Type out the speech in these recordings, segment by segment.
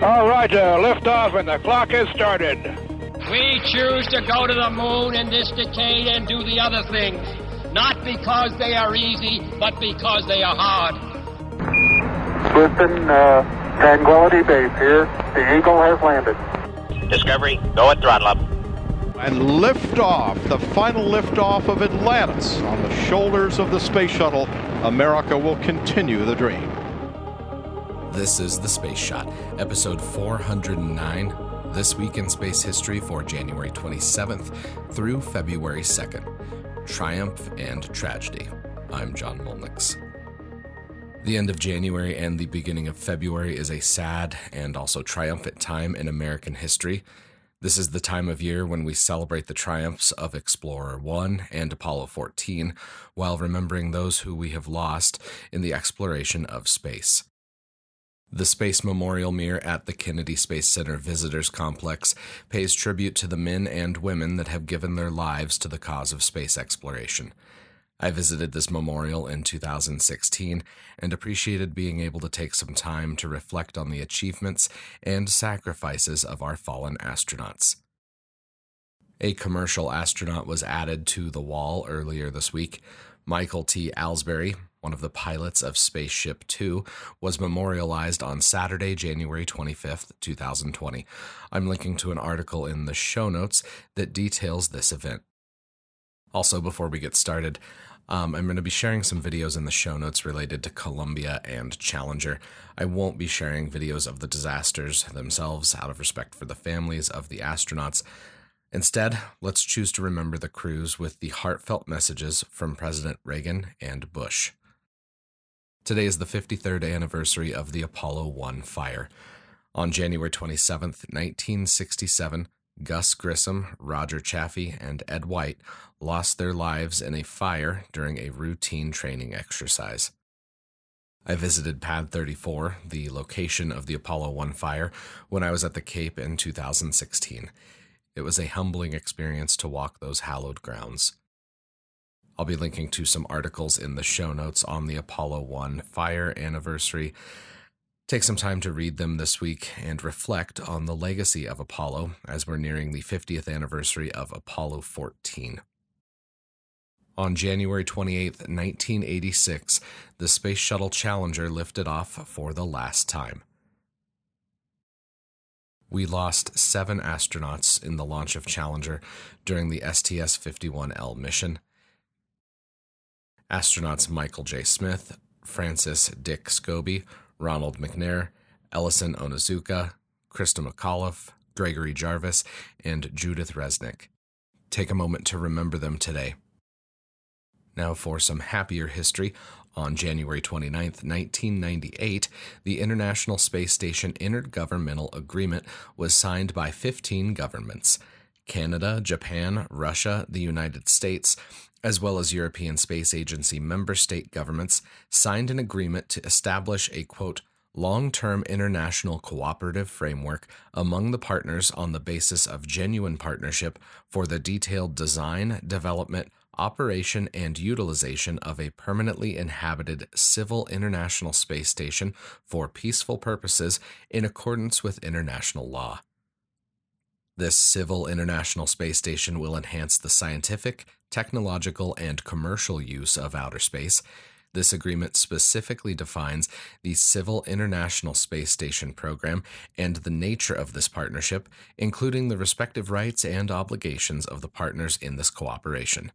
All right, uh, lift off and the clock has started. We choose to go to the moon in this decade and do the other things, not because they are easy, but because they are hard. Houston, uh, Tranquility Base here. The Eagle has landed. Discovery, go at throttle up. And liftoff, the final liftoff of Atlantis on the shoulders of the space shuttle. America will continue the dream. This is The Space Shot, episode 409, This Week in Space History for January 27th through February 2nd Triumph and Tragedy. I'm John Mulnix. The end of January and the beginning of February is a sad and also triumphant time in American history. This is the time of year when we celebrate the triumphs of Explorer 1 and Apollo 14 while remembering those who we have lost in the exploration of space. The Space Memorial Mirror at the Kennedy Space Center Visitors Complex pays tribute to the men and women that have given their lives to the cause of space exploration. I visited this memorial in 2016 and appreciated being able to take some time to reflect on the achievements and sacrifices of our fallen astronauts. A commercial astronaut was added to the wall earlier this week. Michael T. Alsbury, one of the pilots of Spaceship Two, was memorialized on Saturday, January 25th, 2020. I'm linking to an article in the show notes that details this event. Also, before we get started, um, I'm going to be sharing some videos in the show notes related to Columbia and Challenger. I won't be sharing videos of the disasters themselves out of respect for the families of the astronauts. Instead, let's choose to remember the crews with the heartfelt messages from President Reagan and Bush. Today is the 53rd anniversary of the Apollo 1 fire. On January 27, 1967, Gus Grissom, Roger Chaffee, and Ed White lost their lives in a fire during a routine training exercise. I visited Pad 34, the location of the Apollo 1 fire, when I was at the Cape in 2016. It was a humbling experience to walk those hallowed grounds. I'll be linking to some articles in the show notes on the Apollo 1 fire anniversary. Take some time to read them this week and reflect on the legacy of Apollo as we're nearing the 50th anniversary of Apollo 14. On January 28, 1986, the Space Shuttle Challenger lifted off for the last time. We lost seven astronauts in the launch of Challenger during the STS 51L mission. Astronauts Michael J. Smith, Francis Dick Scobee, Ronald McNair, Ellison Onizuka, Christa McAuliffe, Gregory Jarvis, and Judith Resnik. Take a moment to remember them today. Now, for some happier history, on January 29, 1998, the International Space Station Intergovernmental Agreement was signed by 15 governments Canada, Japan, Russia, the United States, as well as European Space Agency member state governments, signed an agreement to establish a quote, long term international cooperative framework among the partners on the basis of genuine partnership for the detailed design, development, operation, and utilization of a permanently inhabited civil international space station for peaceful purposes in accordance with international law. This civil international space station will enhance the scientific, technological, and commercial use of outer space. This agreement specifically defines the Civil International Space Station program and the nature of this partnership, including the respective rights and obligations of the partners in this cooperation.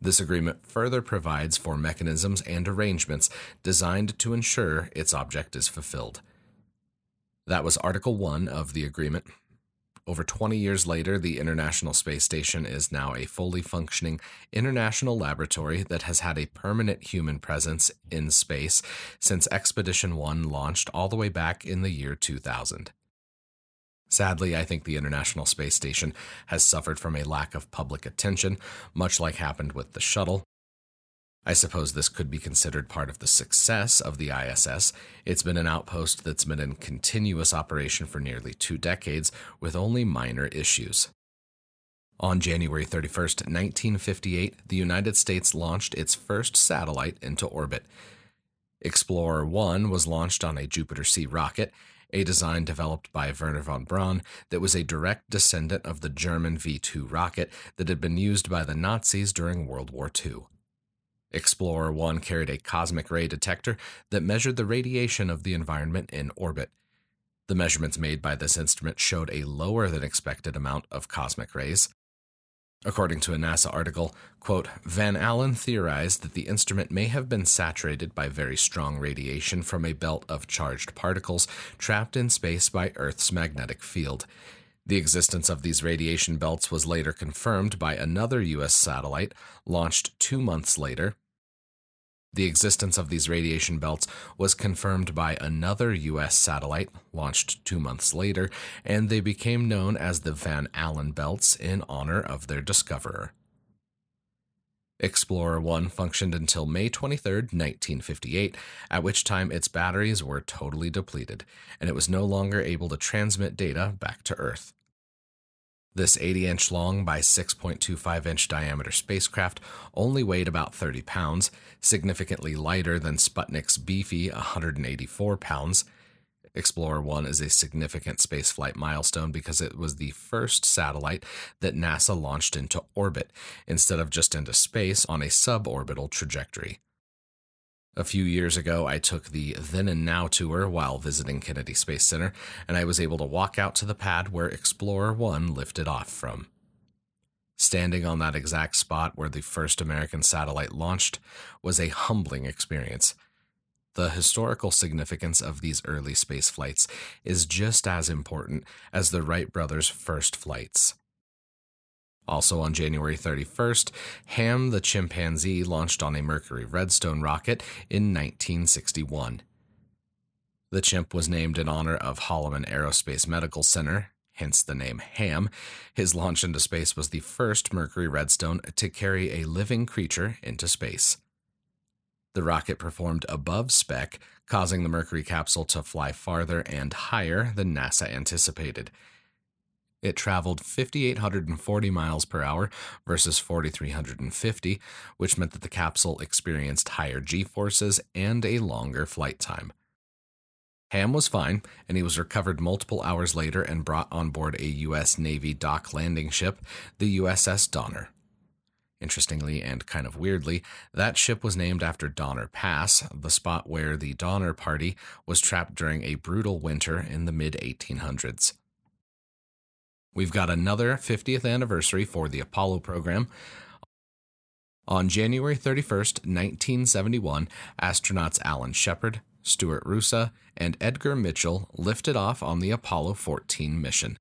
This agreement further provides for mechanisms and arrangements designed to ensure its object is fulfilled. That was Article 1 of the agreement. Over 20 years later, the International Space Station is now a fully functioning international laboratory that has had a permanent human presence in space since Expedition 1 launched all the way back in the year 2000. Sadly, I think the International Space Station has suffered from a lack of public attention, much like happened with the shuttle, I suppose this could be considered part of the success of the ISS. It's been an outpost that's been in continuous operation for nearly two decades with only minor issues. On January 31, 1958, the United States launched its first satellite into orbit. Explorer 1 was launched on a Jupiter C rocket, a design developed by Wernher von Braun that was a direct descendant of the German V 2 rocket that had been used by the Nazis during World War II. Explorer 1 carried a cosmic ray detector that measured the radiation of the environment in orbit. The measurements made by this instrument showed a lower than expected amount of cosmic rays. According to a NASA article, quote, Van Allen theorized that the instrument may have been saturated by very strong radiation from a belt of charged particles trapped in space by Earth's magnetic field. The existence of these radiation belts was later confirmed by another U.S. satellite launched two months later, the existence of these radiation belts was confirmed by another U.S. satellite launched two months later, and they became known as the Van Allen belts in honor of their discoverer. Explorer 1 functioned until May 23, 1958, at which time its batteries were totally depleted, and it was no longer able to transmit data back to Earth. This 80 inch long by 6.25 inch diameter spacecraft only weighed about 30 pounds, significantly lighter than Sputnik's beefy 184 pounds. Explorer 1 is a significant spaceflight milestone because it was the first satellite that NASA launched into orbit instead of just into space on a suborbital trajectory. A few years ago, I took the Then and Now tour while visiting Kennedy Space Center, and I was able to walk out to the pad where Explorer 1 lifted off from. Standing on that exact spot where the first American satellite launched was a humbling experience. The historical significance of these early space flights is just as important as the Wright brothers' first flights. Also on January 31st, Ham the chimpanzee launched on a Mercury Redstone rocket in 1961. The chimp was named in honor of Holloman Aerospace Medical Center, hence the name Ham. His launch into space was the first Mercury Redstone to carry a living creature into space. The rocket performed above spec, causing the Mercury capsule to fly farther and higher than NASA anticipated. It traveled 5,840 miles per hour versus 4,350, which meant that the capsule experienced higher g forces and a longer flight time. Ham was fine, and he was recovered multiple hours later and brought on board a U.S. Navy dock landing ship, the USS Donner. Interestingly and kind of weirdly, that ship was named after Donner Pass, the spot where the Donner Party was trapped during a brutal winter in the mid 1800s. We've got another 50th anniversary for the Apollo program. On January 31st, 1971, astronauts Alan Shepard, Stuart Roosa, and Edgar Mitchell lifted off on the Apollo 14 mission.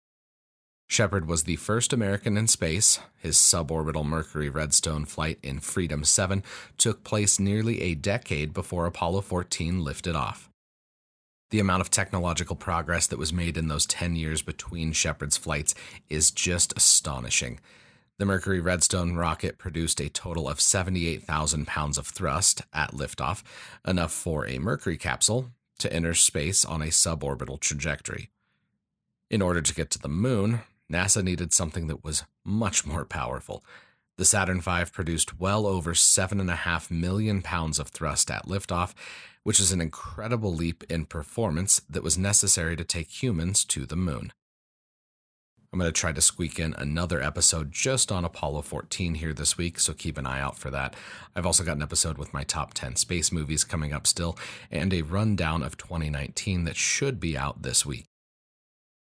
Shepard was the first American in space. His suborbital Mercury Redstone flight in Freedom 7 took place nearly a decade before Apollo 14 lifted off. The amount of technological progress that was made in those 10 years between Shepard's flights is just astonishing. The Mercury Redstone rocket produced a total of 78,000 pounds of thrust at liftoff, enough for a Mercury capsule to enter space on a suborbital trajectory. In order to get to the moon, NASA needed something that was much more powerful. The Saturn V produced well over 7.5 million pounds of thrust at liftoff, which is an incredible leap in performance that was necessary to take humans to the moon. I'm going to try to squeak in another episode just on Apollo 14 here this week, so keep an eye out for that. I've also got an episode with my top 10 space movies coming up still, and a rundown of 2019 that should be out this week.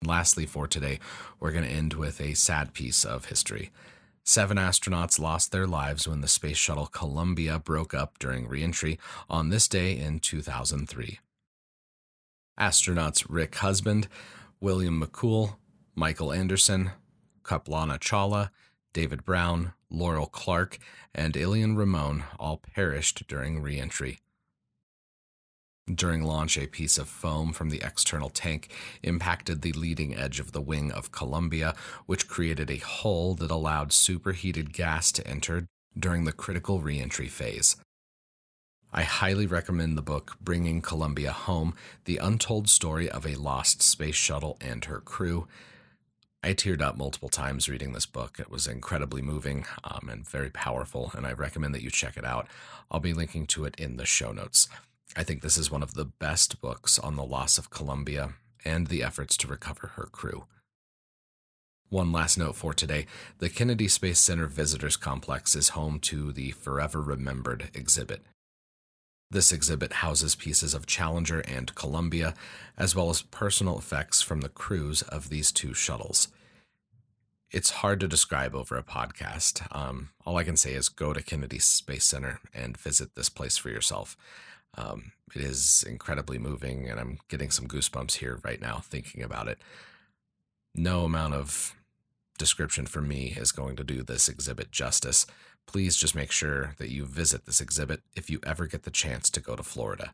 Lastly, for today, we're going to end with a sad piece of history. Seven astronauts lost their lives when the space shuttle Columbia broke up during reentry on this day in 2003. Astronauts Rick Husband, William McCool, Michael Anderson, Kalpana Chawla, David Brown, Laurel Clark, and Ilan Ramon all perished during reentry. During launch, a piece of foam from the external tank impacted the leading edge of the wing of Columbia, which created a hole that allowed superheated gas to enter during the critical reentry phase. I highly recommend the book Bringing Columbia Home The Untold Story of a Lost Space Shuttle and Her Crew. I teared up multiple times reading this book. It was incredibly moving um, and very powerful, and I recommend that you check it out. I'll be linking to it in the show notes. I think this is one of the best books on the loss of Columbia. and the efforts to recover her crew. One last note for today the Kennedy Space Center Visitors Complex is home to the Forever Remembered exhibit. This exhibit houses pieces of Challenger and Columbia, as well as personal effects from the crews of these two shuttles. It's hard to describe over a podcast. Um, all I can say is go to Kennedy Space Center and visit this place for yourself. Um, it is incredibly moving, and I'm getting some goosebumps here right now thinking about it. No amount of description for me is going to do this exhibit justice. Please just make sure that you visit this exhibit if you ever get the chance to go to Florida.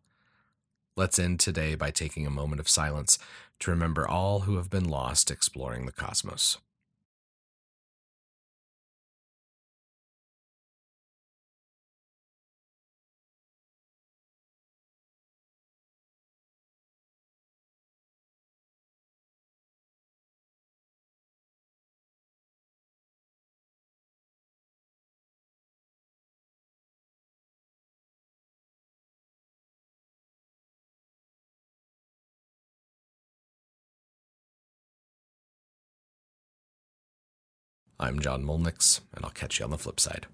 Let's end today by taking a moment of silence to remember all who have been lost exploring the cosmos. I'm John Mulnix, and I'll catch you on the flip side.